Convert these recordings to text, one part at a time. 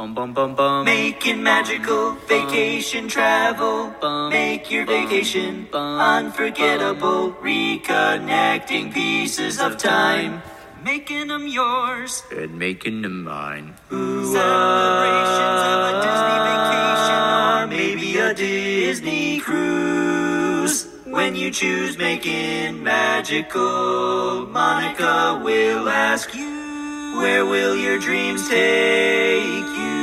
Bum bum bum bum. Making magical vacation travel. Bum, Make your bum, vacation bum, unforgettable. Reconnecting pieces of time. Making them yours. And making them mine. Ooh, Celebrations of a Disney vacation or maybe a Disney cruise. When you choose making magical, Monica will ask you, where will your dreams take you?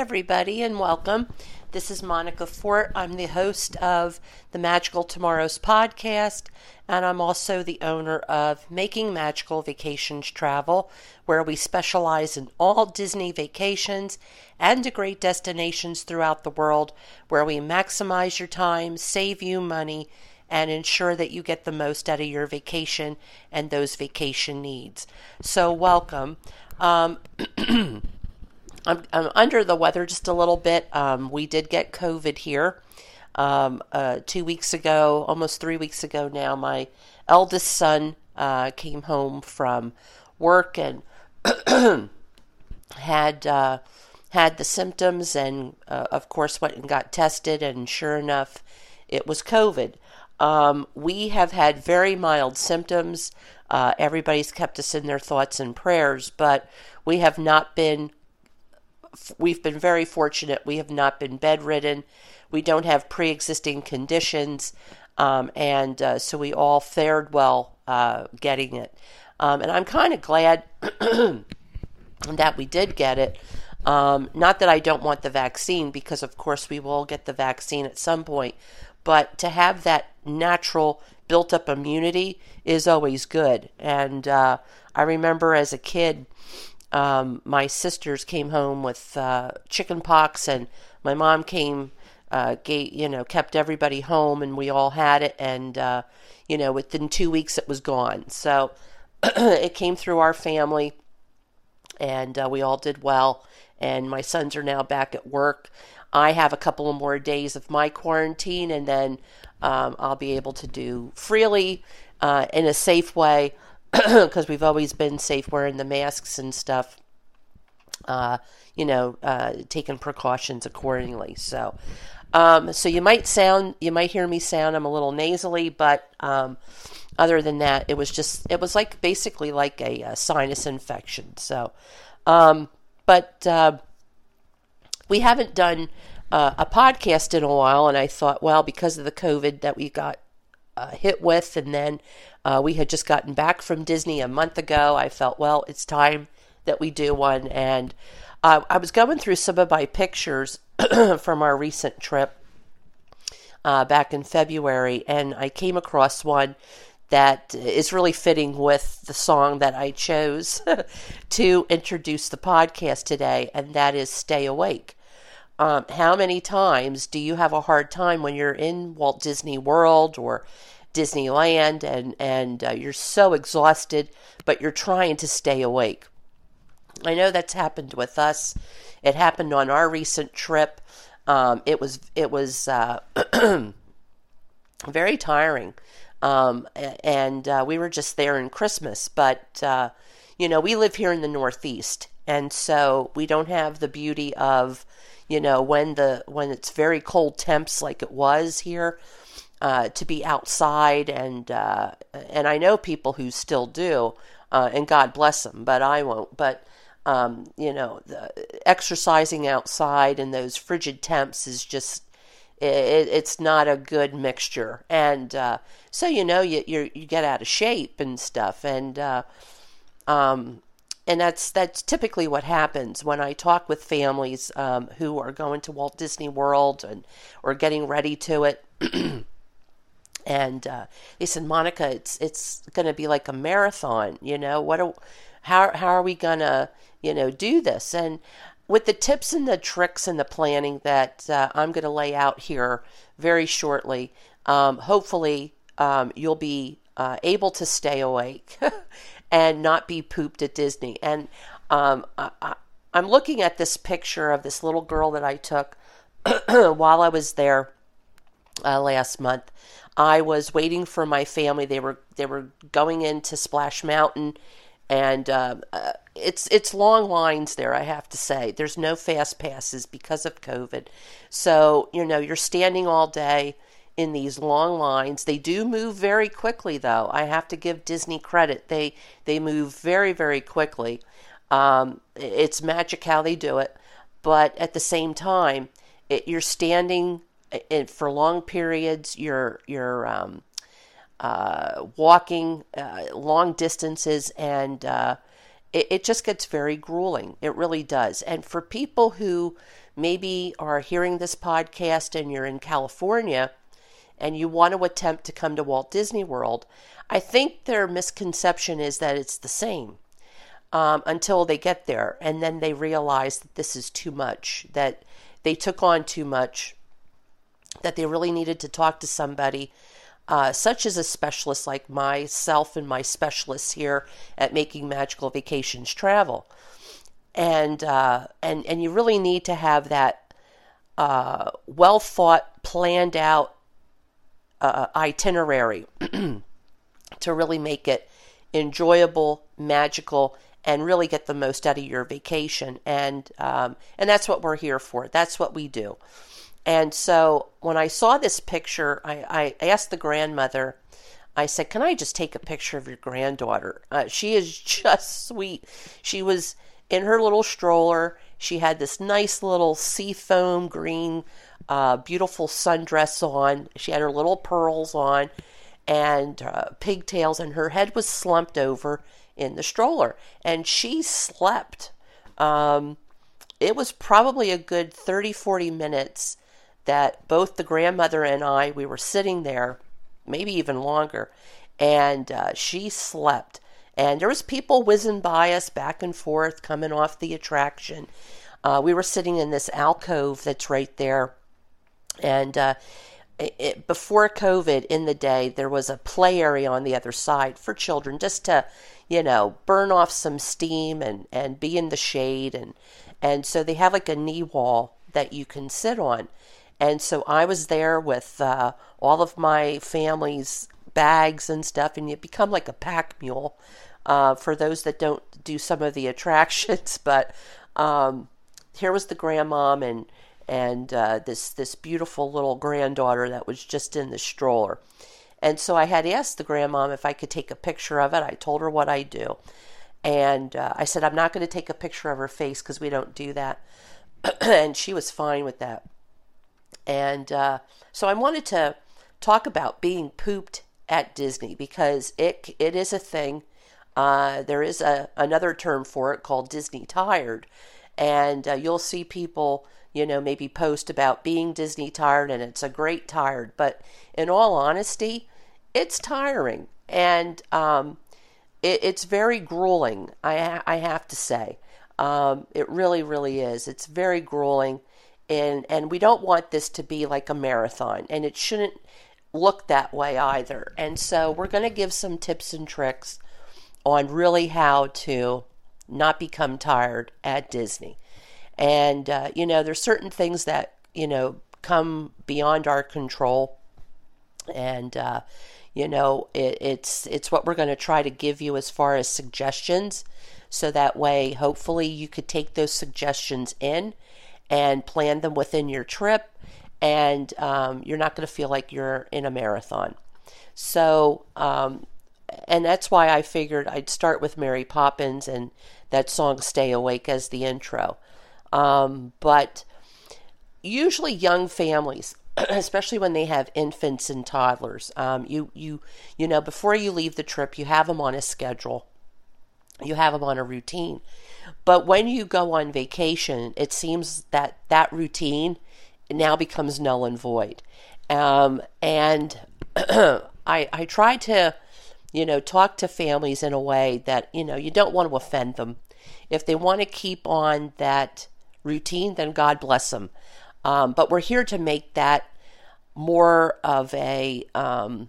Everybody, and welcome. This is Monica Fort. I'm the host of the Magical Tomorrows podcast, and I'm also the owner of Making Magical Vacations Travel, where we specialize in all Disney vacations and to great destinations throughout the world, where we maximize your time, save you money, and ensure that you get the most out of your vacation and those vacation needs. So, welcome. Um, I'm, I'm under the weather just a little bit. Um, we did get COVID here um, uh, two weeks ago, almost three weeks ago now. My eldest son uh, came home from work and had uh, had the symptoms, and uh, of course went and got tested, and sure enough, it was COVID. Um, we have had very mild symptoms. Uh, everybody's kept us in their thoughts and prayers, but we have not been we've been very fortunate. We have not been bedridden. We don't have pre existing conditions. Um, and uh, so we all fared well uh, getting it. Um, and I'm kind of glad that we did get it. Um, not that I don't want the vaccine, because of course we will get the vaccine at some point, but to have that natural built up immunity is always good. And uh, I remember as a kid, um, my sisters came home with uh, chicken pox, and my mom came, uh, gave, you know, kept everybody home, and we all had it. And uh, you know, within two weeks, it was gone. So it came through our family, and uh, we all did well. And my sons are now back at work. I have a couple of more days of my quarantine, and then um, I'll be able to do freely uh, in a safe way because we've always been safe wearing the masks and stuff. Uh, you know, uh, taking precautions accordingly. So, um, so you might sound, you might hear me sound, I'm a little nasally, but um, other than that, it was just, it was like basically like a, a sinus infection. So, um, but uh, we haven't done uh, a podcast in a while, and I thought, well, because of the COVID that we got uh, hit with, and then uh, we had just gotten back from Disney a month ago. I felt, well, it's time that we do one. And uh, I was going through some of my pictures from our recent trip uh, back in February, and I came across one that is really fitting with the song that I chose to introduce the podcast today, and that is Stay Awake. Um, how many times do you have a hard time when you're in Walt Disney World or Disneyland and and uh, you're so exhausted, but you're trying to stay awake? I know that's happened with us. It happened on our recent trip. Um, it was it was uh, very tiring, um, and uh, we were just there in Christmas. But uh, you know, we live here in the Northeast, and so we don't have the beauty of you know when the when it's very cold temps like it was here uh, to be outside and uh, and I know people who still do uh, and God bless them but I won't. But um, you know exercising outside in those frigid temps is just it, it's not a good mixture. And uh, so you know you you you get out of shape and stuff. And uh, um, and that's that's typically what happens when I talk with families um, who are going to Walt Disney World and or getting ready to it. and uh, they said, Monica, it's it's going to be like a marathon. You know what? How how are we to you know do this? And with the tips and the tricks and the planning that uh, I'm going to lay out here very shortly, um, hopefully um, you'll be uh, able to stay awake and not be pooped at Disney. And um, I, am looking at this picture of this little girl that I took while I was there uh, last month. I was waiting for my family. They were they were going into Splash Mountain, and uh, uh, it's it's long lines there. I have to say, there's no fast passes because of COVID. So you know you're standing all day in these long lines. They do move very quickly, though. I have to give Disney credit. They they move very very quickly. Um, it's magic how they do it, but at the same time, it, you're standing in, for long periods. You're you're um, uh, walking uh, long distances, and uh, it, it just gets very grueling. It really does. And for people who maybe are hearing this podcast and you're in California and you want to attempt to come to Walt Disney World, I think their misconception is that it's the same um, until they get there. And then they realize that this is too much, that they took on too much, that they really needed to talk to somebody. Uh, such as a specialist like myself and my specialists here at Making Magical Vacations Travel, and uh, and and you really need to have that uh, well thought, planned out uh, itinerary to really make it enjoyable, magical, and really get the most out of your vacation. And um, and that's what we're here for. That's what we do. And so when I saw this picture, I, I asked the grandmother. I said, "Can I just take a picture of your granddaughter? Uh, she is just sweet. She was in her little stroller. She had this nice little seafoam green uh, beautiful sundress on. She had her little pearls on and uh, pigtails, and her head was slumped over in the stroller. And she slept. Um, it was probably a good 30, 40 minutes that both the grandmother and I, we were sitting there, maybe even longer, and uh, she slept. And there was people whizzing by us back and forth, coming off the attraction. Uh, we were sitting in this alcove that's right there and uh, it, before COVID, in the day, there was a play area on the other side for children just to, you know, burn off some steam and, and be in the shade. And, and so they have like a knee wall that you can sit on. And so I was there with uh, all of my family's bags and stuff, and you become like a pack mule uh, for those that don't do some of the attractions. But um, here was the grandmom, and and uh, this this beautiful little granddaughter that was just in the stroller. And so I had asked the grandmom if I could take a picture of it. I told her what I do, and uh, I said I'm not going to take a picture of her face because we don't do that. and she was fine with that. And uh, so I wanted to talk about being pooped at Disney because it it is a thing. Uh, there is a another term for it called Disney tired, and uh, you'll see people you know, maybe post about being Disney tired and it's a great tired. But in all honesty, it's tiring and um, it, it's very grueling, I, I have to say. Um, it really, really is. It's very grueling. And, and we don't want this to be like a marathon, and it shouldn't look that way either. And so we're going to give some tips and tricks on really how to not become tired at Disney. And, uh, you know, there's certain things that, you know, come beyond our control. And, uh, you know, it, it's, it's what we're going to try to give you as far as suggestions. So that way, hopefully, you could take those suggestions in and plan them within your trip. And um, you're not going to feel like you're in a marathon. So, um, and that's why I figured I'd start with Mary Poppins and that song Stay Awake as the intro. Um, but usually young families, especially when they have infants and toddlers, um, you you you know before you leave the trip, you have them on a schedule. you have them on a routine. But when you go on vacation, it seems that that routine now becomes null and void. Um, and I, I try to, you know, talk to families in a way that, you know, you don't want to offend them. If they want to keep on that routine, then God bless them. Um, but we're here to make that more of a um,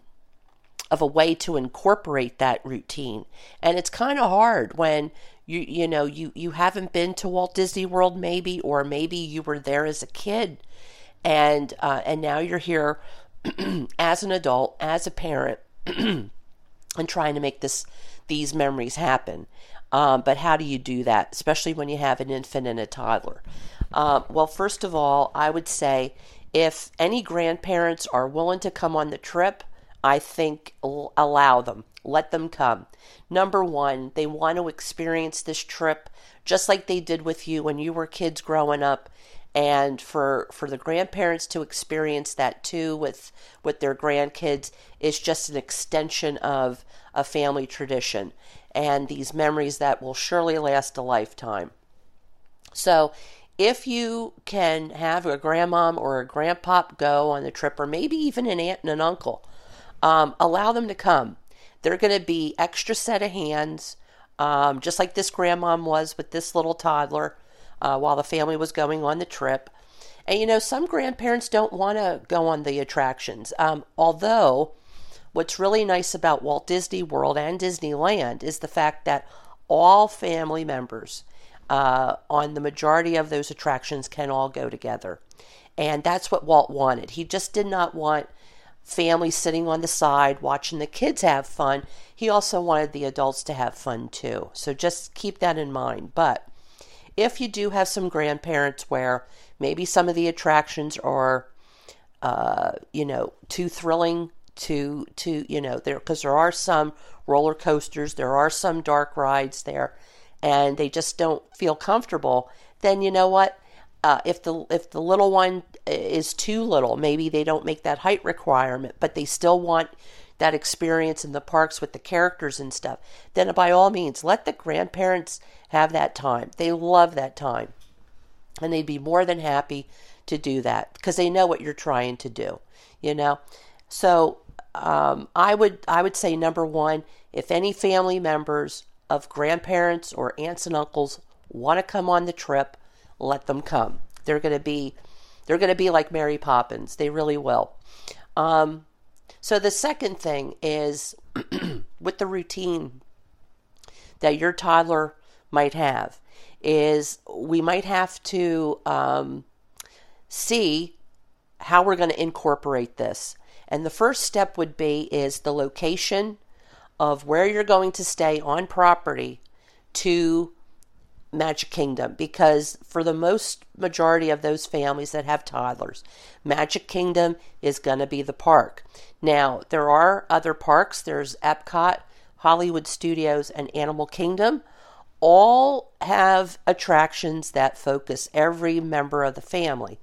of a way to incorporate that routine. And it's kind of hard when you you know you you haven't been to Walt Disney World maybe or maybe you were there as a kid and uh, and now you're here as an adult as a parent and trying to make this these memories happen. Um, but how do you do that, especially when you have an infant and a toddler? Uh, well, first of all, I would say if any grandparents are willing to come on the trip, I think allow them, let them come. Number one, they want to experience this trip just like they did with you when you were kids growing up. And for for the grandparents to experience that too with with their grandkids is just an extension of a family tradition and these memories that will surely last a lifetime. So if you can have a grandmom or a grandpop go on the trip, or maybe even an aunt and an uncle, um, allow them to come. They're going to be extra set of hands, um, just like this grandmom was with this little toddler uh, while the family was going on the trip. And you know, some grandparents don't want to go on the attractions. Um, although, what's really nice about Walt Disney World and Disneyland is the fact that all family members uh, on the majority of those attractions can all go together. And that's what Walt wanted. He just did not want families sitting on the side watching the kids have fun. He also wanted the adults to have fun too. So just keep that in mind. But if you do have some grandparents where maybe some of the attractions are, uh, you know, too thrilling to to you know there because there are some roller coasters, there are some dark rides there and they just don't feel comfortable, then you know what? Uh, if the if the little one is too little, maybe they don't make that height requirement, but they still want that experience in the parks with the characters and stuff. Then by all means, let the grandparents have that time. They love that time, and they'd be more than happy to do that because they know what you're trying to do. You know, so um, I would I would say number one, if any family members of grandparents or aunts and uncles want to come on the trip, let them come. They're going to be they're going to be like Mary Poppins. They really will. Um, so the second thing is with the routine that your toddler might have is we might have to um, see how we're going to incorporate this. And the first step would be is the location of where you're going to stay on property to Magic Kingdom because for the most majority of those families that have toddlers, Magic Kingdom is going to be the park. Now, there are other parks. There's Epcot, Hollywood Studios, and Animal Kingdom. All have attractions that focus every member of the family.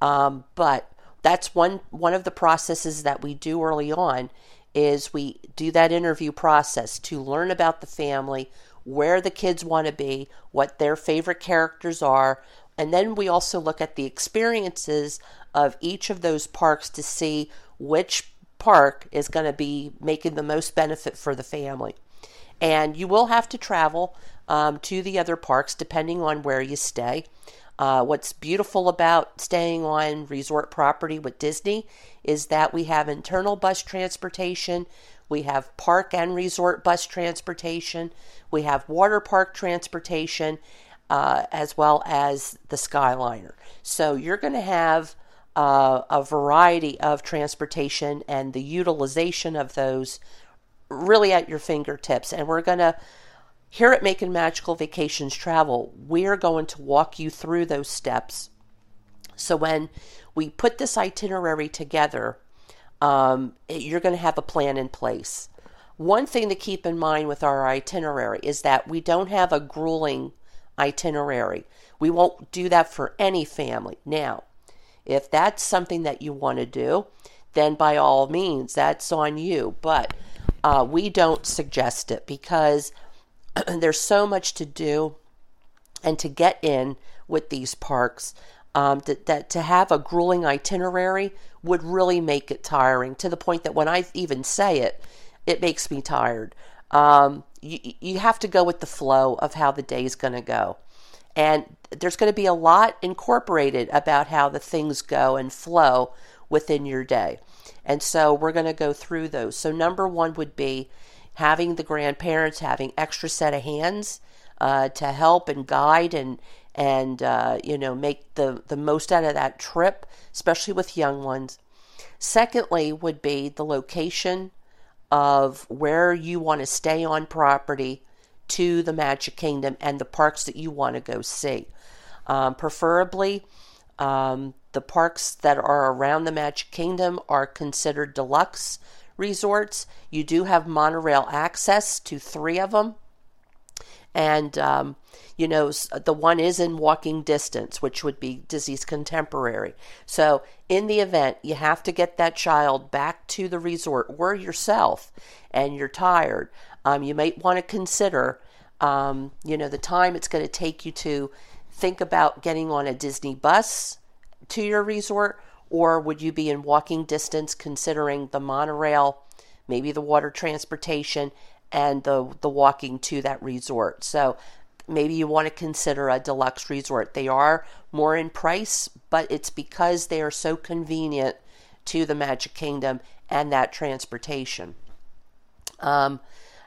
Um, but that's one one of the processes that we do early on is we do that interview process to learn about the family, where the kids want to be, what their favorite characters are, and then we also look at the experiences of each of those parks to see which park is going to be making the most benefit for the family. And you will have to travel um, to the other parks depending on where you stay. Uh, what's beautiful about staying on resort property with Disney is that we have internal bus transportation, we have park and resort bus transportation, we have water park transportation, uh, as well as the Skyliner. So you're going to have uh, a variety of transportation and the utilization of those really at your fingertips. And we're going to here at Making Magical Vacations Travel, we're going to walk you through those steps. So when we put this itinerary together, um, you're going to have a plan in place. One thing to keep in mind with our itinerary is that we don't have a grueling itinerary. We won't do that for any family. Now, if that's something that you want to do, then by all means, that's on you. But uh, we don't suggest it because there's so much to do and to get in with these parks um, that, that to have a grueling itinerary would really make it tiring to the point that when I even say it, it makes me tired. Um, you, you have to go with the flow of how the day is going to go. And there's going to be a lot incorporated about how the things go and flow within your day. And so we're going to go through those. So, number one would be having the grandparents having extra set of hands uh, to help and guide and and uh, you know make the the most out of that trip, especially with young ones. Secondly, would be the location of where you want to stay on property to the Magic Kingdom and the parks that you want to go see. Um, preferably, um, the parks that are around the Magic Kingdom are considered deluxe resorts. You do have monorail access to three of them. And, um, you know, the one is in walking distance, which would be Disney's contemporary. So, in the event you have to get that child back to the resort or yourself and you're tired, um, you might want to consider, um, you know, the time it's going to take you to think about getting on a Disney bus to your resort, or would you be in walking distance considering the monorail, maybe the water transportation, and the, the walking to that resort? So maybe you want to consider a deluxe resort. They are more in price, but it's because they are so convenient to the Magic Kingdom and that transportation. Um,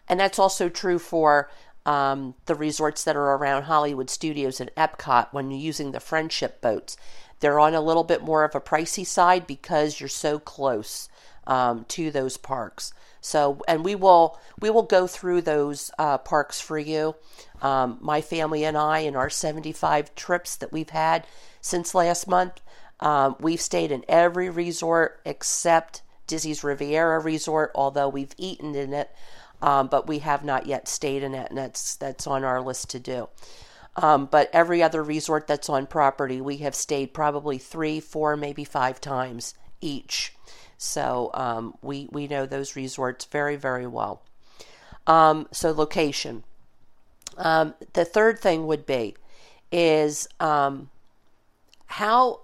and that's also true for um, the resorts that are around Hollywood Studios and Epcot when you're using the friendship boats. They're on a little bit more of a pricey side because you're so close um, to those parks. So, and we will we will go through those uh, parks for you. Um, my family and I, in our 75 trips that we've had since last month, um, we've stayed in every resort except Disney's Riviera Resort. Although we've eaten in it, um, but we have not yet stayed in it, and that's that's on our list to do. Um, but every other resort that's on property, we have stayed probably three, four, maybe five times each. So um, we we know those resorts very very well. Um, so location. Um, the third thing would be is um, how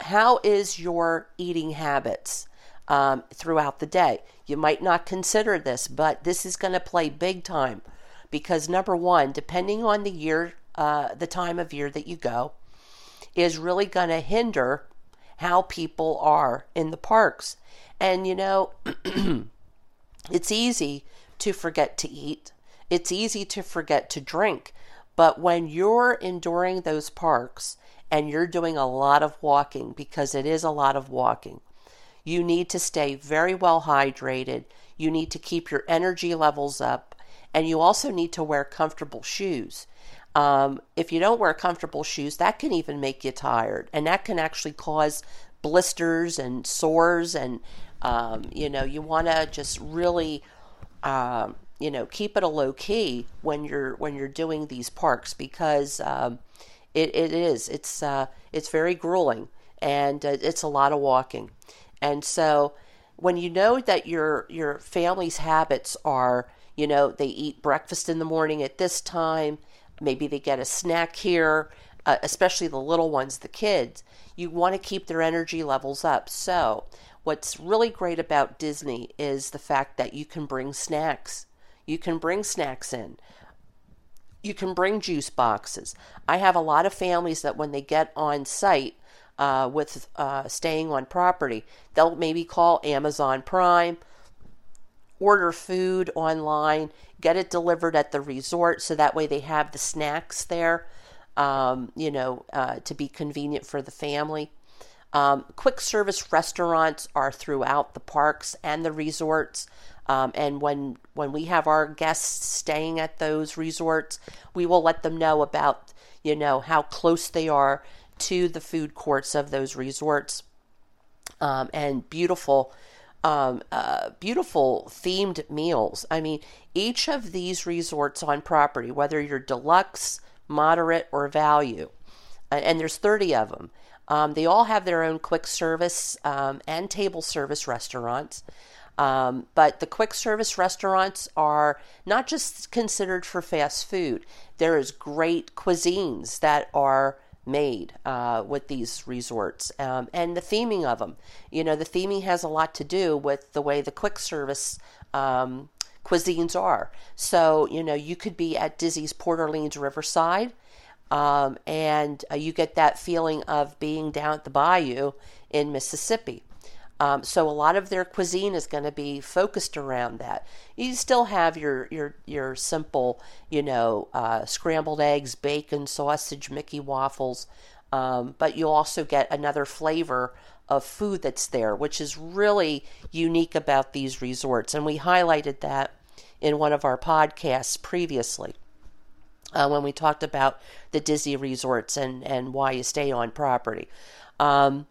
how is your eating habits um, throughout the day? You might not consider this, but this is going to play big time because number one, depending on the year, uh, the time of year that you go, is really going to hinder how people are in the parks. And you know, it's easy to forget to eat, it's easy to forget to drink. But when you're enduring those parks and you're doing a lot of walking, because it is a lot of walking, you need to stay very well hydrated. You need to keep your energy levels up. And you also need to wear comfortable shoes. Um, if you don't wear comfortable shoes, that can even make you tired. And that can actually cause blisters and sores. And, um, you know, you want to just really. Um, you know, keep it a low key when you're when you're doing these parks because um, it, it is it's uh, it's very grueling and uh, it's a lot of walking. And so when you know that your your family's habits are, you know, they eat breakfast in the morning at this time, maybe they get a snack here, uh, especially the little ones, the kids, you want to keep their energy levels up. So, what's really great about Disney is the fact that you can bring snacks. You can bring snacks in. You can bring juice boxes. I have a lot of families that when they get on site, uh, with uh, staying on property. They'll maybe call Amazon Prime, order food online, get it delivered at the resort so that way they have the snacks there, um, you know, uh, to be convenient for the family. Um, quick service restaurants are throughout the parks and the resorts. Um, and when when we have our guests staying at those resorts, we will let them know about you know how close they are to the food courts of those resorts um, and beautiful um, uh, beautiful themed meals. I mean, each of these resorts on property, whether you're deluxe, moderate, or value, and there's 30 of them, um, they all have their own quick service um, and table service restaurants. Um, but the quick service restaurants are not just considered for fast food. There is great cuisines that are made uh, with these resorts um, and the theming of them. You know, the theming has a lot to do with the way the quick service um, cuisines are. So, you know, you could be at Disney's Port Orleans Riverside um, and uh, you get that feeling of being down at the bayou in Mississippi. Um, so a lot of their cuisine is going to be focused around that. You still have your your your simple, you know, uh, scrambled eggs, bacon, sausage, Mickey waffles, um, but you'll also get another flavor of food that's there, which is really unique about these resorts, and we highlighted that in one of our podcasts previously. Uh, when we talked about the Disney resorts and, and why you stay on property. Um,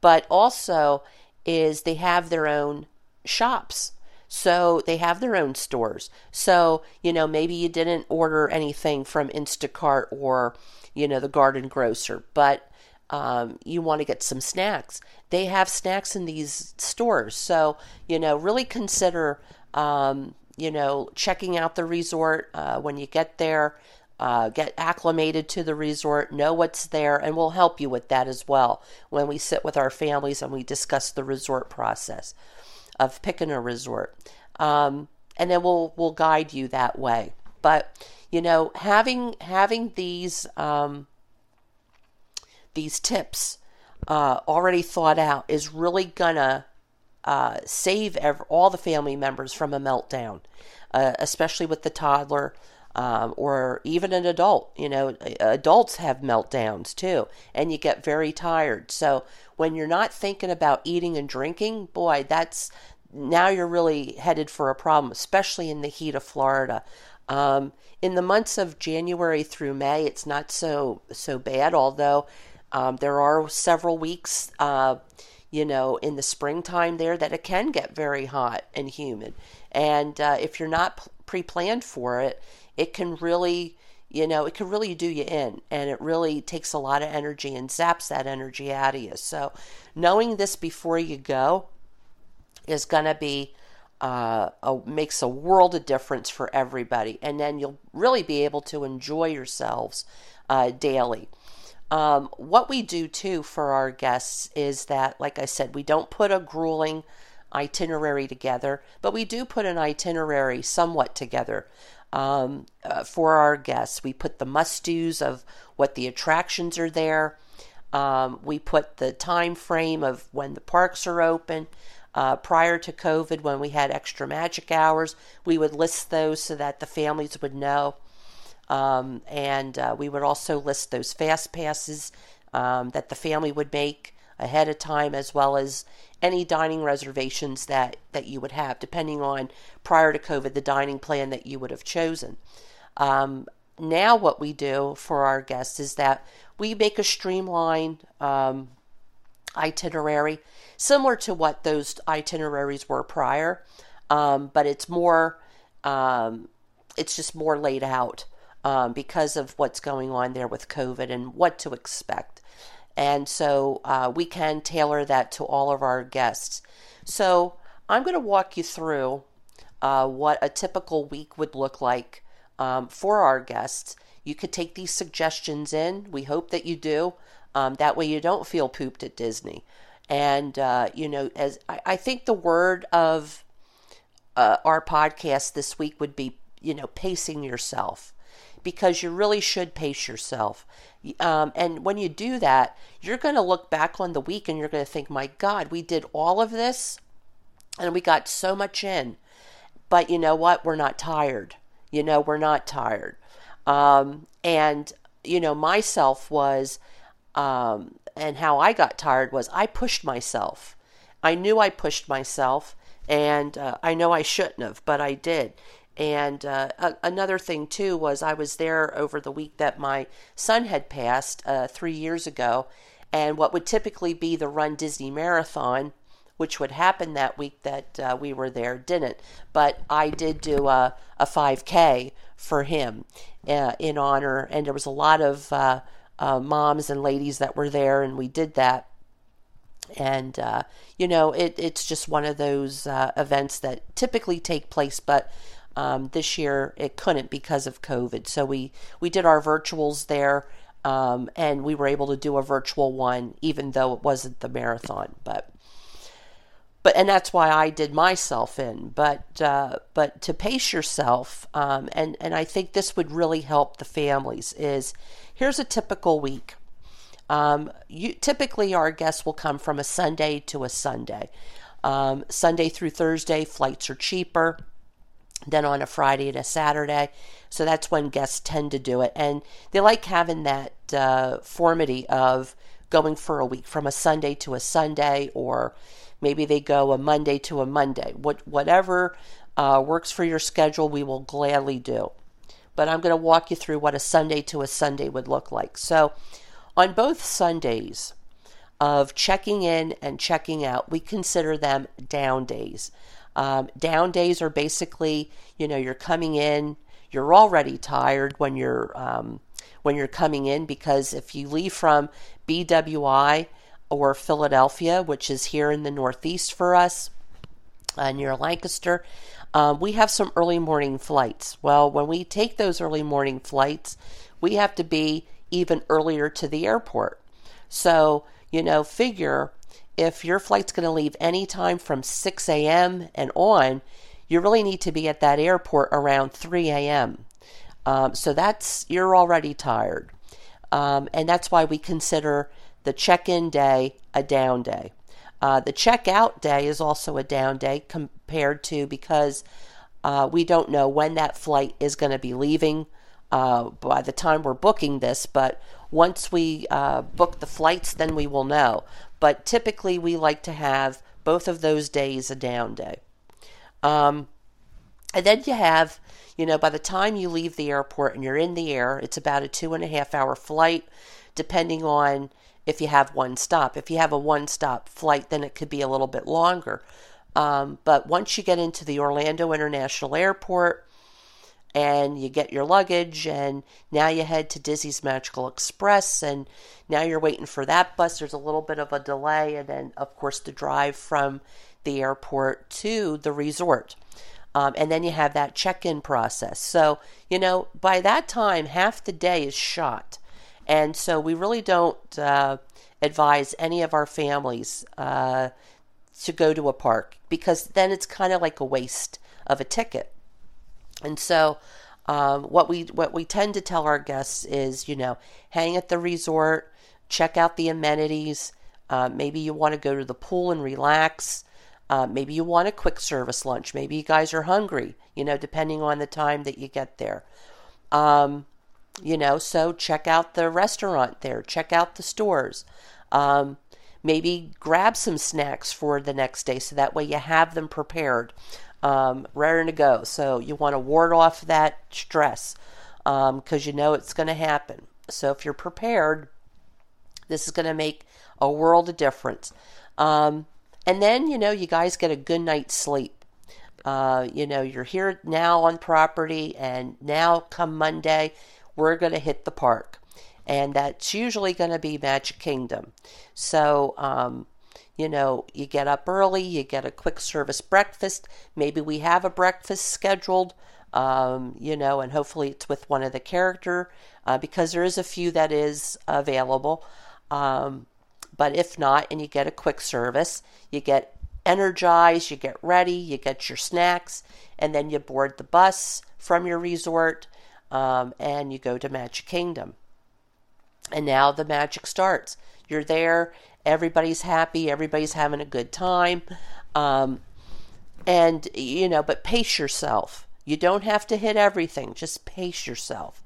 but also, is they have their own shops. So they have their own stores. So, you know, maybe you didn't order anything from Instacart or, you know, the garden grocer, but um, you want to get some snacks. They have snacks in these stores. So, you know, really consider, um, you know, checking out the resort uh, when you get there uh, get acclimated to the resort, know what's there, and we'll help you with that as well when we sit with our families and we discuss the resort process of picking a resort. Um, and then we'll we'll guide you that way. But you know, having having these um, these tips uh, already thought out is really gonna uh, save ev- all the family members from a meltdown, uh, especially with the toddler um, or even an adult. You know, adults have meltdowns too, and you get very tired. So when you're not thinking about eating and drinking, boy, that's now you're really headed for a problem, especially in the heat of Florida. Um, in the months of January through May, it's not so so bad. Although um, there are several weeks, uh, you know, in the springtime there that it can get very hot and humid. And uh, if you're not pre-planned for it, it can really you know, it can really do you in and it really takes a lot of energy and zaps that energy out of you. So, knowing this before you go is going to be uh, a, makes a world of difference for everybody, and then you'll really be able to enjoy yourselves uh, daily. Um, what we do too for our guests is that, like I said, we don't put a grueling itinerary together, but we do put an itinerary somewhat together um, uh, for our guests. We put the must dos of what the attractions are there. Um, we put the time frame of when the parks are open. Uh, prior to COVID, when we had extra magic hours, we would list those so that the families would know. Um, and uh, we would also list those fast passes um, that the family would make ahead of time, as well as any dining reservations that, that you would have, depending on prior to COVID, the dining plan that you would have chosen. Um, now, what we do for our guests is that we make a streamlined um, itinerary, similar to what those itineraries were prior, um, but it's more, um, it's just more laid out um, because of what's going on there with COVID and what to expect. And so uh, we can tailor that to all of our guests. So I'm going to walk you through uh, what a typical week would look like um, for our guests. You could take these suggestions in. We hope that you do. Um, that way you don't feel pooped at Disney. And, uh, you know, as I, I, think the word of uh, our podcast this week would be, you know, pacing yourself because you really should pace yourself. Um, and when you do that, you're going to look back on the week and you're going to think, my God, we did all of this and we got so much in. But you know what? We're not tired. You know, we're not tired. Um, and, you know, myself was, um, and how I got tired was I pushed myself. I knew I pushed myself, and uh, I know I shouldn't have, but I did. And uh, a- another thing, too, was I was there over the week that my son had passed uh, three years ago. And what would typically be the Run Disney Marathon, which would happen that week that uh, we were there, didn't. But I did do a, a 5K for him uh, in honor. And there was a lot of uh, uh, moms and ladies that were there, and we did that. and uh, you know it, it's just one of those uh, events that typically take place but um, this year it couldn't because of covid so we we did our virtuals there um, and we were able to do a virtual one even though it wasn't the marathon but but and that's why I did myself in. But uh, but to pace yourself, um, and and I think this would really help the families. Is here's a typical week. Um, you, typically, our guests will come from a Sunday to a Sunday. Um, Sunday through Thursday, flights are cheaper than on a Friday and a Saturday. So that's when guests tend to do it. And they like having that uh, formity of going for a week from a Sunday to a Sunday or Maybe they go a Monday to a Monday. What, whatever uh, works for your schedule, we will gladly do. But I'm going to walk you through what a Sunday to a Sunday would look like. So, on both Sundays of checking in and checking out, we consider them down days. Um, down days are basically, you know, you're coming in, you're already tired when you're um, when you're coming in because if you leave from BWI or Philadelphia, which is here in the Northeast for us, uh, near Lancaster. Um, we have some early morning flights. Well, when we take those early morning flights, we have to be even earlier to the airport. So, you know, figure if your flight's going to leave anytime from 6 a.m. and on, you really need to be at that airport around 3 a.m. Um, so that's, you're already tired. Um, and that's why we consider the check in day a down day. Uh, the checkout day is also a down day compared to because uh, we don't know when that flight is going to be leaving uh, by the time we're booking this, but once we uh, book the flights, then we will know. But typically, we like to have both of those days a down day. Um, and then you have, you know, by the time you leave the airport and you're in the air, it's about a two and a half hour flight, depending on if you have one stop. If you have a one stop flight, then it could be a little bit longer. Um, but once you get into the Orlando International Airport and you get your luggage, and now you head to Disney's Magical Express, and now you're waiting for that bus, there's a little bit of a delay, and then, of course, the drive from the airport to the resort. Um, and then you have that check in process. So, you know, by that time, half the day is shot. And so we really don't uh, advise any of our families uh, to go to a park because then it's kind of like a waste of a ticket. And so um, what we what we tend to tell our guests is, you know, hang at the resort, check out the amenities. Uh, maybe you want to go to the pool and relax. Uh, maybe you want a quick service lunch. Maybe you guys are hungry, you know, depending on the time that you get there. Um, you know, so check out the restaurant there, check out the stores. Um, maybe grab some snacks for the next day so that way you have them prepared, um, ready to go. So you want to ward off that stress because um, you know it's going to happen. So if you're prepared, this is going to make a world of difference. Um, and then, you know, you guys get a good night's sleep. Uh, you know, you're here now on property, and now come Monday, we're going to hit the park. And that's usually going to be Magic Kingdom. So, um, you know, you get up early, you get a quick service breakfast. Maybe we have a breakfast scheduled, um, you know, and hopefully it's with one of the character uh, because there is a few that is available. Um, but if not, and you get a quick service, you get energized, you get ready, you get your snacks, and then you board the bus from your resort um, and you go to Magic Kingdom. And now the magic starts. You're there, everybody's happy, everybody's having a good time. Um, and, you know, but pace yourself. You don't have to hit everything, just pace yourself.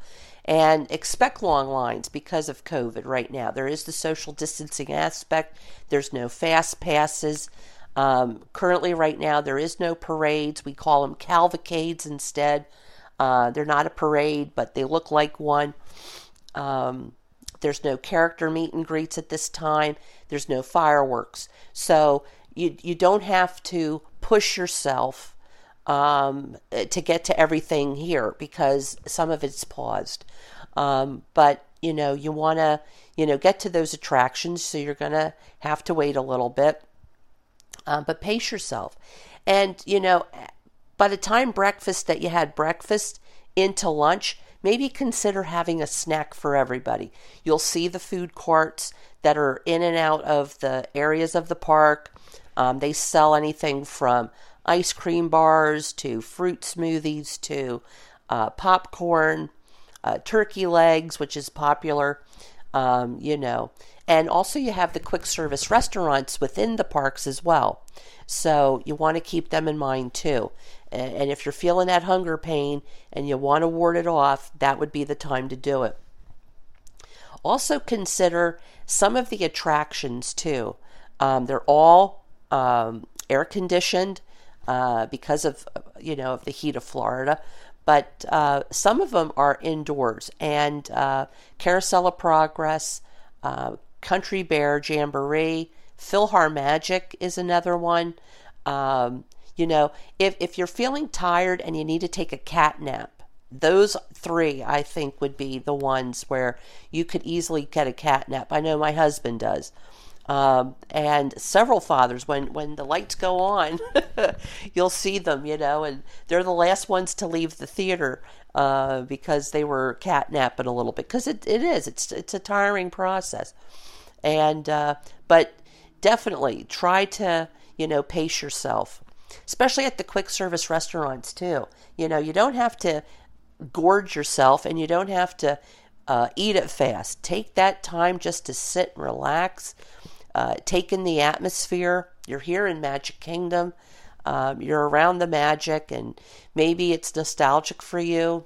And expect long lines because of COVID right now. There is the social distancing aspect, there's no fast passes. Um, currently, right now, there is no parades. We call them cavalcades instead. Uh, they're not a parade, but they look like one. Um, there's no character meet and greets at this time. There's no fireworks. So you, you don't have to push yourself um, to get to everything here because some of it's paused. Um, but you know, you want to, you know, get to those attractions, so you're going to have to wait a little bit. Um, but pace yourself. And, you know, by the time breakfast that you had breakfast into lunch, maybe consider having a snack for everybody. You'll see the food courts that are in and out of the areas of the park. Um, they sell anything from ice cream bars to fruit smoothies to uh, popcorn, uh, turkey legs, which is popular, um, you know. And also, you have the quick service restaurants within the parks as well. So, you want to keep them in mind too. And if you're feeling that hunger pain and you want to ward it off, that would be the time to do it. Also, consider some of the attractions too. Um, they're all um, air conditioned uh, because of you know of the heat of Florida, but uh, some of them are indoors. And uh, Carousel of Progress, uh, Country Bear Jamboree, PhilharMagic is another one. Um, you know, if, if you're feeling tired and you need to take a cat nap, those three I think would be the ones where you could easily get a cat nap. I know my husband does. Um, and several fathers, when, when the lights go on, you'll see them, you know, and they're the last ones to leave the theater uh, because they were cat napping a little bit. Because it, it is, it's, it's a tiring process. And, uh, but definitely try to, you know, pace yourself especially at the quick service restaurants too. You know, you don't have to gorge yourself and you don't have to uh, eat it fast. Take that time just to sit and relax, uh, take in the atmosphere. You're here in Magic Kingdom. Um, you're around the magic, and maybe it's nostalgic for you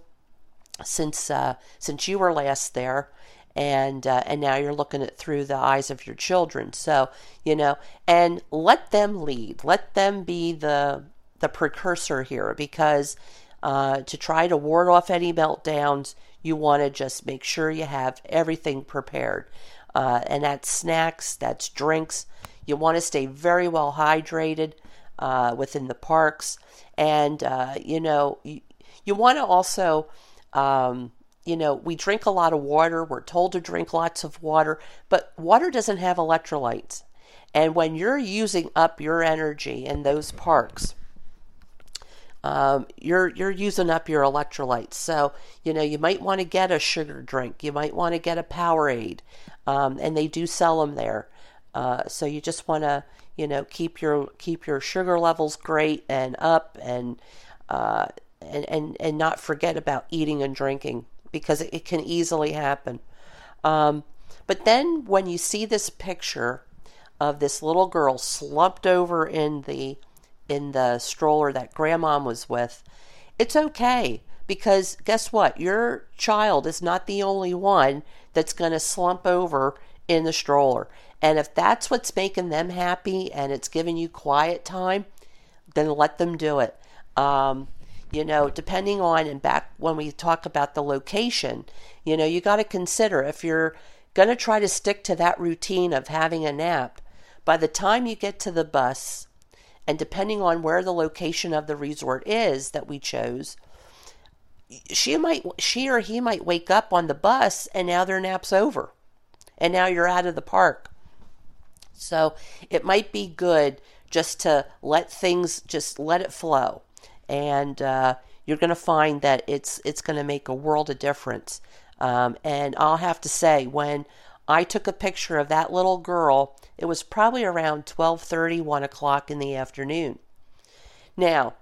since uh, since you were last there and uh, and now you're looking at through the eyes of your children. So you know and let them lead. Let them be the the precursor here because uh, to try to ward off any meltdowns you want to just make sure you have everything prepared. Uh, and that's snacks that's drinks. You want to stay very well hydrated uh, within the parks. And uh, you know you, you want to also um, you know, we drink a lot of water. We're told to drink lots of water, but water doesn't have electrolytes. And when you're using up your energy in those parks, um, you're you're using up your electrolytes. So you know you might want to get a sugar drink. You might want to get a Powerade, um, and they do sell them there. Uh, so you just want to you know keep your keep your sugar levels great and up, and uh, and and and not forget about eating and drinking because it, can easily happen. Um, but then when you see this picture of this little girl slumped over in the in the stroller that grandma was with, it's okay because guess what? Your child is not the only one that's going to slump over in the stroller. And if that's what's making them happy and it's giving you quiet time, then let them do it. Um, you know, depending on, and back when we talk about the location, you know, you got to consider if you're going to try to stick to that routine of having a nap, by the time you get to the bus, and depending on where the location of the resort is that we chose, she might she or he might wake up on the bus and now their nap's over. And now you're out of the park. So it might be good just to let things just let it flow and uh, you're going to find that it's it's going to make a world of difference. Um, and I'll have to say, when I took a picture of that little girl, it was probably around 12:30, 1 o'clock in the afternoon. Now,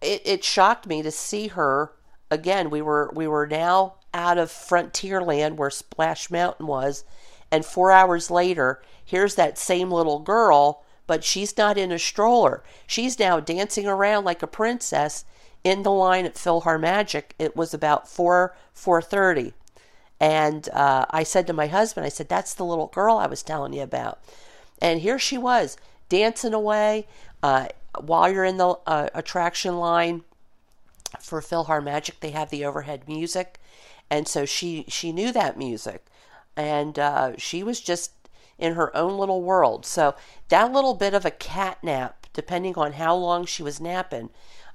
it, it shocked me to see her again. We were we were now out of Frontierland where Splash Mountain was, and four hours later, here's that same little girl but she's not in a stroller. She's now dancing around like a princess in the line at PhilharMagic. It was about four four thirty, and uh, I said to my husband, I said, "That's the little girl I was telling you about." And here she was dancing away uh, while you're in the uh, attraction line for PhilharMagic. They have the overhead music, and so she she knew that music, and uh, she was just in her own little world. So that little bit of a cat nap, depending on how long she was napping,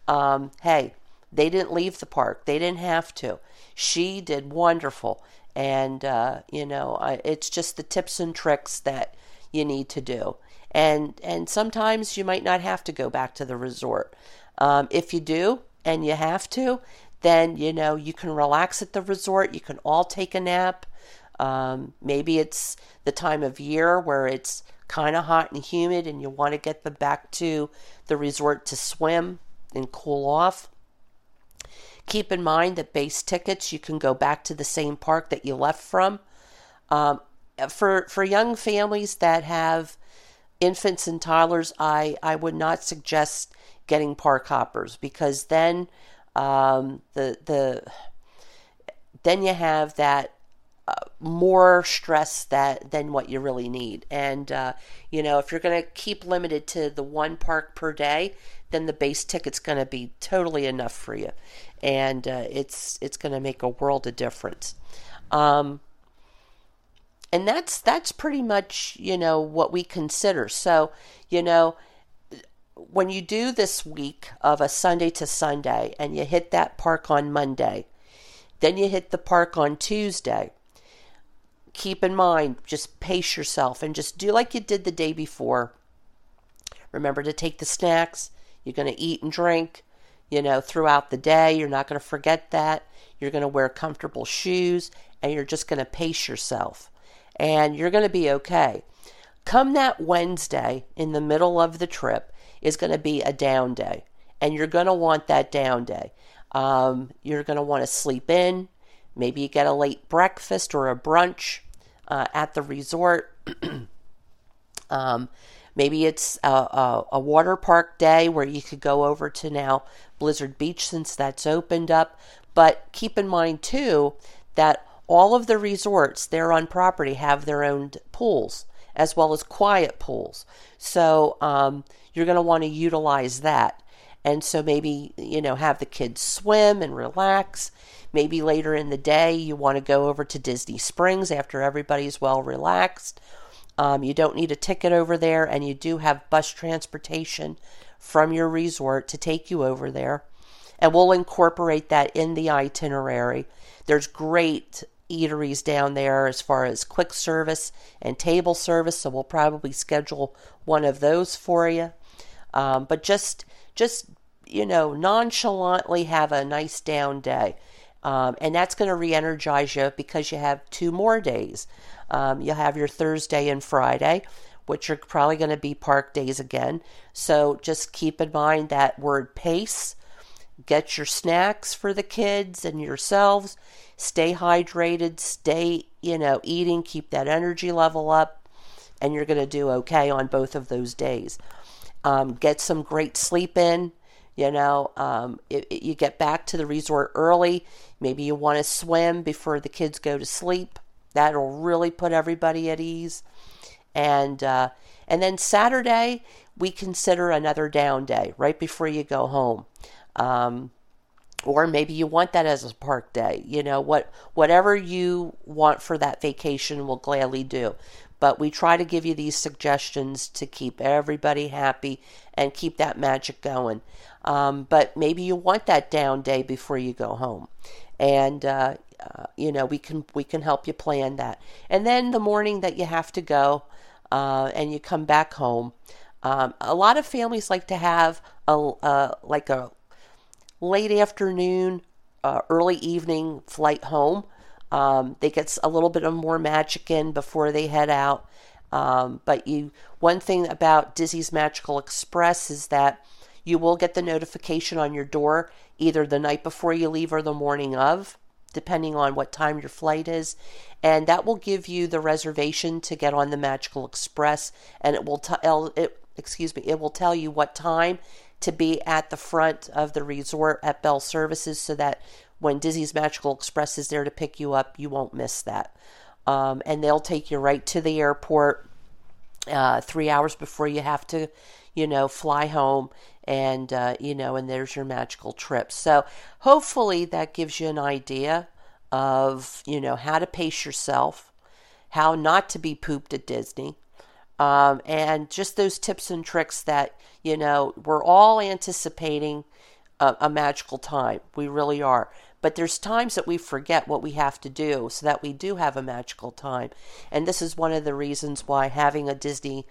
um, hey, they didn't leave the park. They didn't have to. She did wonderful. And, uh, you know, I, it's just the tips and tricks that you need to do. And, and sometimes you might not have to go back to the resort. Um, if you do and you have to, then, you know, you can relax at the resort. You can all take a nap. Um, maybe it's the time of year where it's kind of hot and humid and you want to get them back to the resort to swim and cool off. Keep in mind that base tickets, you can go back to the same park that you left from. Um, for, for young families that have infants and toddlers, I, I would not suggest getting park hoppers because then um, the the then you have that more stress that than what you really need. And uh, you know, if you're going to keep limited to the one park per day, then the base ticket's going to be totally enough for you, and uh, it's it's going to make a world of difference. Um, and that's that's pretty much you know what we consider. So you know when you do this week of a Sunday to Sunday and you hit that park on Monday, then you hit the park on Tuesday, keep in mind, just pace yourself and just do like you did the day before. Remember to take the snacks. You're going to eat and drink, you know, throughout the day. You're not going to forget that. You're going to wear comfortable shoes and you're just going to pace yourself. And you're going to be okay. Come that Wednesday in the middle of the trip, is going to be a down day. And you're going to want that down day. Um, you're going to want to sleep in. Maybe you get a late breakfast or a brunch uh, at the resort. um, maybe it's a, a, a, water park day where you could go over to now Blizzard Beach since that's opened up. But keep in mind, too, that all of the resorts there on property have their own pools as well as quiet pools. So um, you're going to want to utilize that. And so maybe, you know, have the kids swim and relax. Maybe later in the day, you want to go over to Disney Springs after everybody's well relaxed. Um, you don't need a ticket over there, and you do have bus transportation from your resort to take you over there. And we'll incorporate that in the itinerary. There's great eateries down there as far as quick service and table service, so we'll probably schedule one of those for you. Um, but just just you know nonchalantly have a nice down day, um, and that's going to re-energize you because you have two more days. Um, you'll have your Thursday and Friday, which are probably going to be park days again. So just keep in mind that word pace. Get your snacks for the kids and yourselves. Stay hydrated. Stay, you know, eating. Keep that energy level up. And you're going to do okay on both of those days. Um, get some great sleep in. You know, um, it, it, you get back to the resort early. Maybe you want to swim before the kids go to sleep. That'll really put everybody at ease. And uh, and then Saturday we consider another down day right before you go home. Um, or maybe you want that as a park day. You know what, whatever you want for that vacation, we'll gladly do. But we try to give you these suggestions to keep everybody happy and keep that magic going. Um, but maybe you want that down day before you go home, and uh, uh, you know we can we can help you plan that. And then the morning that you have to go, uh, and you come back home. Um, a lot of families like to have a like a late afternoon, uh, early evening flight home. Um, they get a little bit of more magic in before they head out. Um, but you, one thing about Disney's Magical Express is that you will get the notification on your door either the night before you leave or the morning of, depending on what time your flight is, and that will give you the reservation to get on the Magical Express, and it will tell it. Excuse me, it will tell you what time to be at the front of the resort at Bell Services so that when Disney's Magical Express is there to pick you up, you won't miss that. Um, and they'll take you right to the airport uh, three hours before you have to, you know, fly home. And, uh, you know, and there's your magical trip. So hopefully that gives you an idea of, you know, how to pace yourself, how not to be pooped at Disney, um, and just those tips and tricks that, you know, we're all anticipating a, a magical time. We really are. but there's times that we forget what we have to do so that we do have a magical time. And this is one of the reasons why having a Disney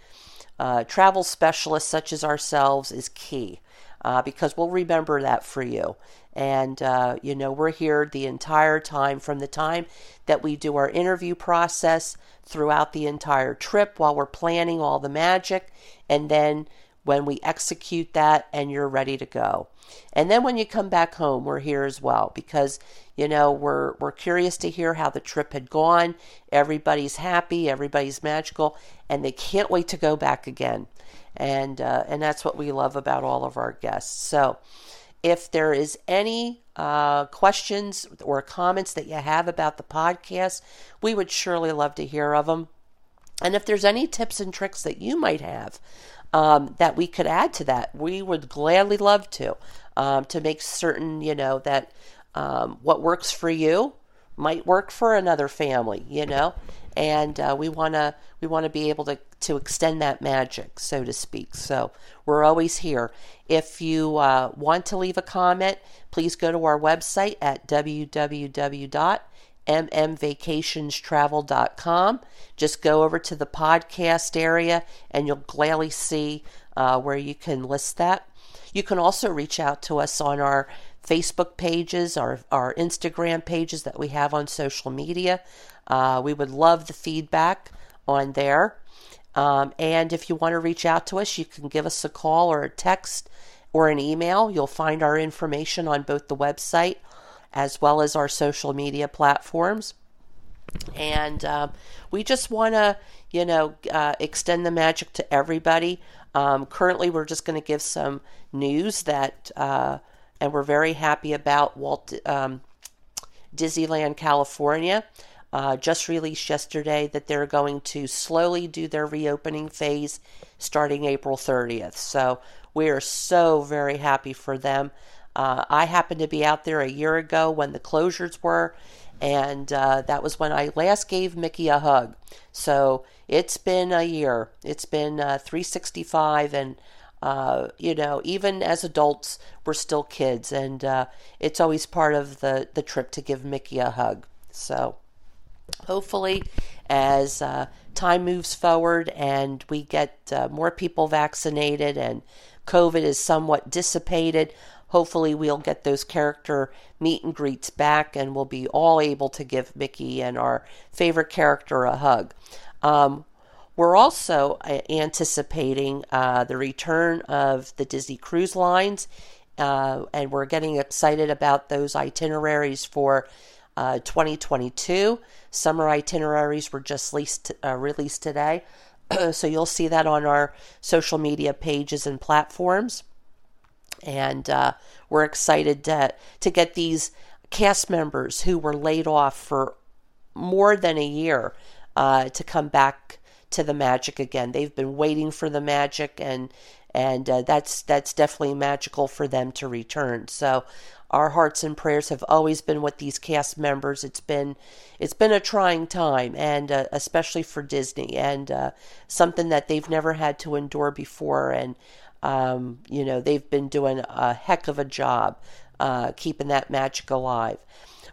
uh, travel specialist such as ourselves is key. Uh, because we'll remember that for you. And, uh, you know, we're here the entire time from the time that we do our interview process throughout the entire trip while we're planning all the magic. And then when we execute that and you're ready to go. And then when you come back home, we're here as well because you know we're we're curious to hear how the trip had gone. Everybody's happy, everybody's magical, and they can't wait to go back again. And uh, and that's what we love about all of our guests. So if there is any uh, questions or comments that you have about the podcast, we would surely love to hear of them. And if there's any tips and tricks that you might have um, that we could add to that, we would gladly love to um, to make certain you know that um, what works for you might work for another family. You know, and uh, we want to we want to be able to to extend that magic, so to speak. So we're always here. If you uh, want to leave a comment, please go to our website at www.mmvacationstravel.com. Just go over to the podcast area, and you'll gladly see uh, where you can list that. You can also reach out to us on our Facebook pages, our, our Instagram pages that we have on social media. Uh, we would love the feedback on there. Um, and if you want to reach out to us, you can give us a call or a text or an email. You'll find our information on both the website as well as our social media platforms. And um, we just want to, you know, uh, extend the magic to everybody. Um, currently, we're just going to give some news that, uh, and we're very happy about Walt um, Disneyland California uh, just released yesterday that they're going to slowly do their reopening phase starting April 30th. So we are so very happy for them. Uh, I happened to be out there a year ago when the closures were, and uh, that was when I last gave Mickey a hug. So it's been a year. It's been uh, 365, and uh, you know, even as adults, we're still kids, and uh, it's always part of the the trip to give Mickey a hug. So hopefully, as uh, time moves forward and we get uh, more people vaccinated and COVID is somewhat dissipated, hopefully we'll get those character meet and greets back and we'll be all able to give Mickey and our favorite character a hug. Um, we're also uh, anticipating uh, the return of the Disney Cruise Lines, uh, and we're getting excited about those itineraries for uh, 2022. Summer itineraries were just leased, uh, released today. so you'll see that on our social media pages and platforms. And uh, we're excited to, to get these cast members who were laid off for more than a year to come back to the magic again. They've been waiting for the magic, and and uh, that's that's definitely magical for them to return. So our hearts and prayers have always been with these cast members. It's been it's been a trying time, and uh, especially for Disney, and uh, something that they've never had to endure before. And um, you know they've been doing a heck of a job uh, keeping that magic alive.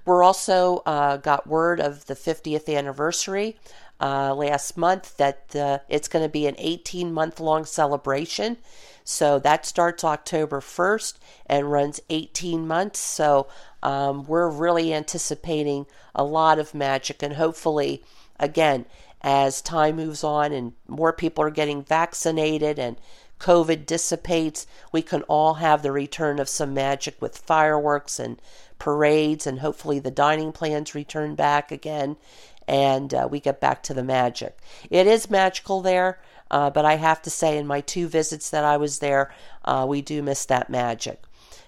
We're also uh, got word of the 50th anniversary uh, last month that uh, it's going to be an 18 month long celebration. So that starts October 1st and runs 18 months. So um, we're really anticipating a lot of magic, and hopefully, again, as time moves on and more people are getting vaccinated and COVID dissipates, we can all have the return of some magic with fireworks and parades, and hopefully the dining plans return back again and uh, we get back to the magic. It is magical there. Uh, but I have to say, in my two visits that I was there, uh, we do miss that magic.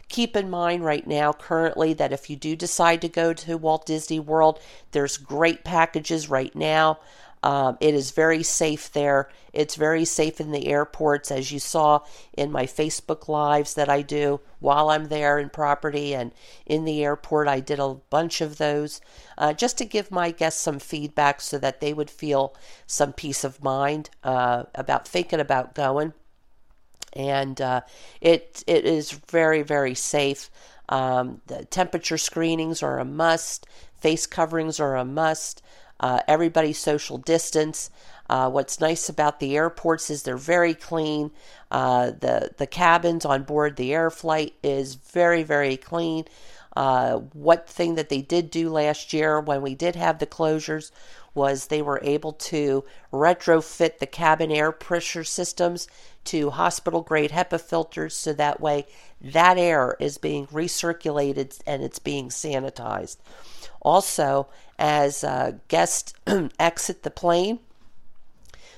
Keep in mind right now, currently, that if you do decide to go to Walt Disney World, there's great packages right now. Um, it is very safe there. It's very safe in the airports, as you saw in my Facebook lives that I do while I'm there in property and in the airport. I did a bunch of those uh, just to give my guests some feedback so that they would feel some peace of mind uh, about thinking about going. And uh, it it is very very safe. Um, the temperature screenings are a must. Face coverings are a must. Uh, everybody social distance. Uh, what's nice about the airports is they're very clean. Uh, the the cabins on board the air flight is very very clean. Uh, what thing that they did do last year when we did have the closures was they were able to retrofit the cabin air pressure systems to hospital grade HEPA filters so that way that air is being recirculated and it's being sanitized. Also, as uh, guests exit the plane,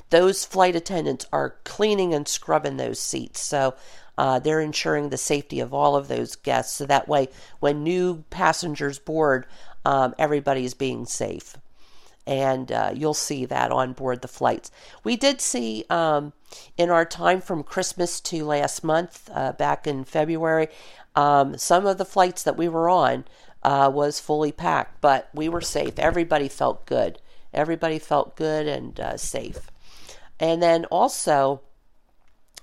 those flight attendants are cleaning and scrubbing those seats. So uh, they're ensuring the safety of all of those guests. So that way, when new passengers board, um, is being safe. And uh, you'll see that on board the flights. We did see um, in our time from Christmas to last month, uh, back in February, um, some of the flights that we were on uh, was fully packed, but we were safe. Everybody felt good. Everybody felt good and uh, safe. And then also,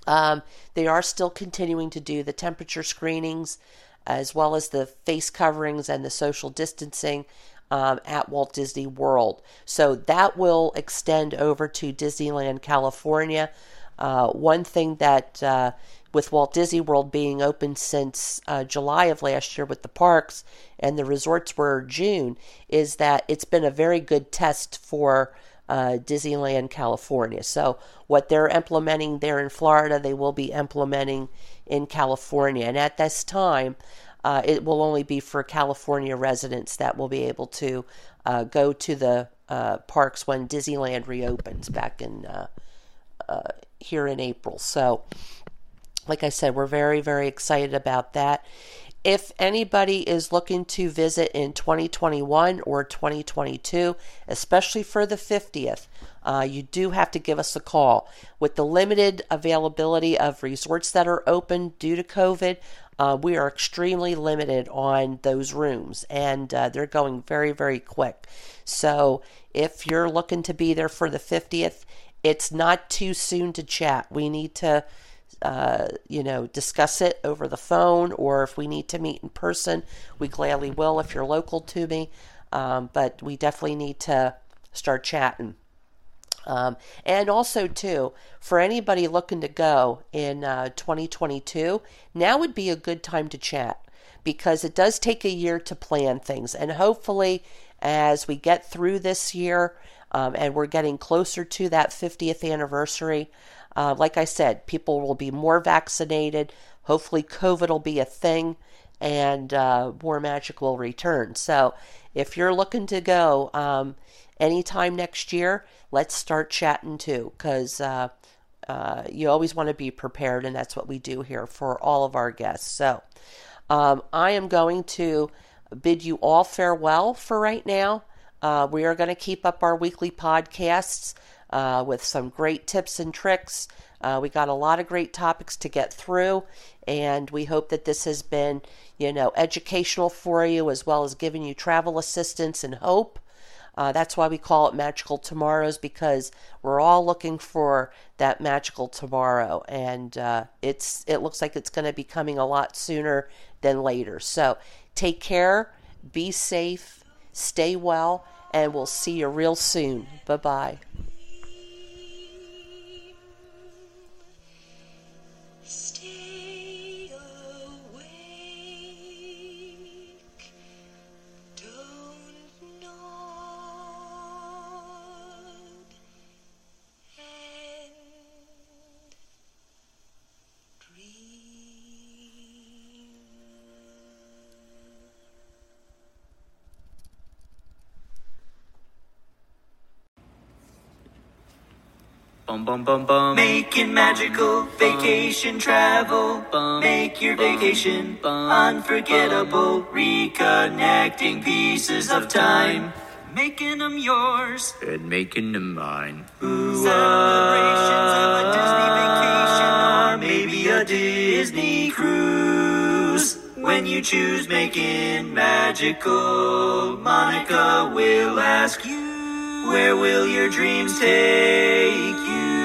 um, they are still continuing to do the temperature screenings as well as the face coverings and the social distancing um, at Walt Disney World. So that will extend over to Disneyland, California. Uh, one thing that uh, with Walt Disney World being open since uh, July of last year with the parks and the resorts were June, is that it's been a very good test for uh, Disneyland California. So, what they're implementing there in Florida, they will be implementing in California. And at this time, uh, it will only be for California residents that will be able to uh, go to the uh, parks when Disneyland reopens back in uh, uh, here in April. So, like I said, we're very, very excited about that. If anybody is looking to visit in 2021 or 2022, especially for the 50th, uh, you do have to give us a call. With the limited availability of resorts that are open due to COVID, uh, we are extremely limited on those rooms and uh, they're going very, very quick. So if you're looking to be there for the 50th, it's not too soon to chat. We need to uh, you know, discuss it over the phone, or if we need to meet in person, we gladly will if you're local to me. Um, but we definitely need to start chatting. Um, and also, too, for anybody looking to go in uh, 2022, now would be a good time to chat because it does take a year to plan things. And hopefully, as we get through this year um, and we're getting closer to that 50th anniversary, uh, like I said, people will be more vaccinated. Hopefully, COVID will be a thing and uh, more magic will return. So, if you're looking to go um, anytime next year, let's start chatting too, because uh, uh, you always want to be prepared, and that's what we do here for all of our guests. So, um, I am going to bid you all farewell for right now. Uh, we are going to keep up our weekly podcasts uh, with some great tips and tricks. Uh, we got a lot of great topics to get through, and we hope that this has been, you know, educational for you as well as giving you travel assistance and hope. Uh, that's why we call it Magical Tomorrows because we're all looking for that magical tomorrow, and uh, it's it looks like it's going to be coming a lot sooner than later. So take care, be safe, stay well, and we'll see you real soon. Bye bye. Bum bum bum bum. Making magical vacation travel. Bum, Make your bum, vacation bum, unforgettable. Reconnecting pieces of time. Making them yours. and making them mine. Ooh, Celebrations of a Disney vacation or maybe a Disney cruise. When you choose making magical, Monica will ask you, where will your dreams take you?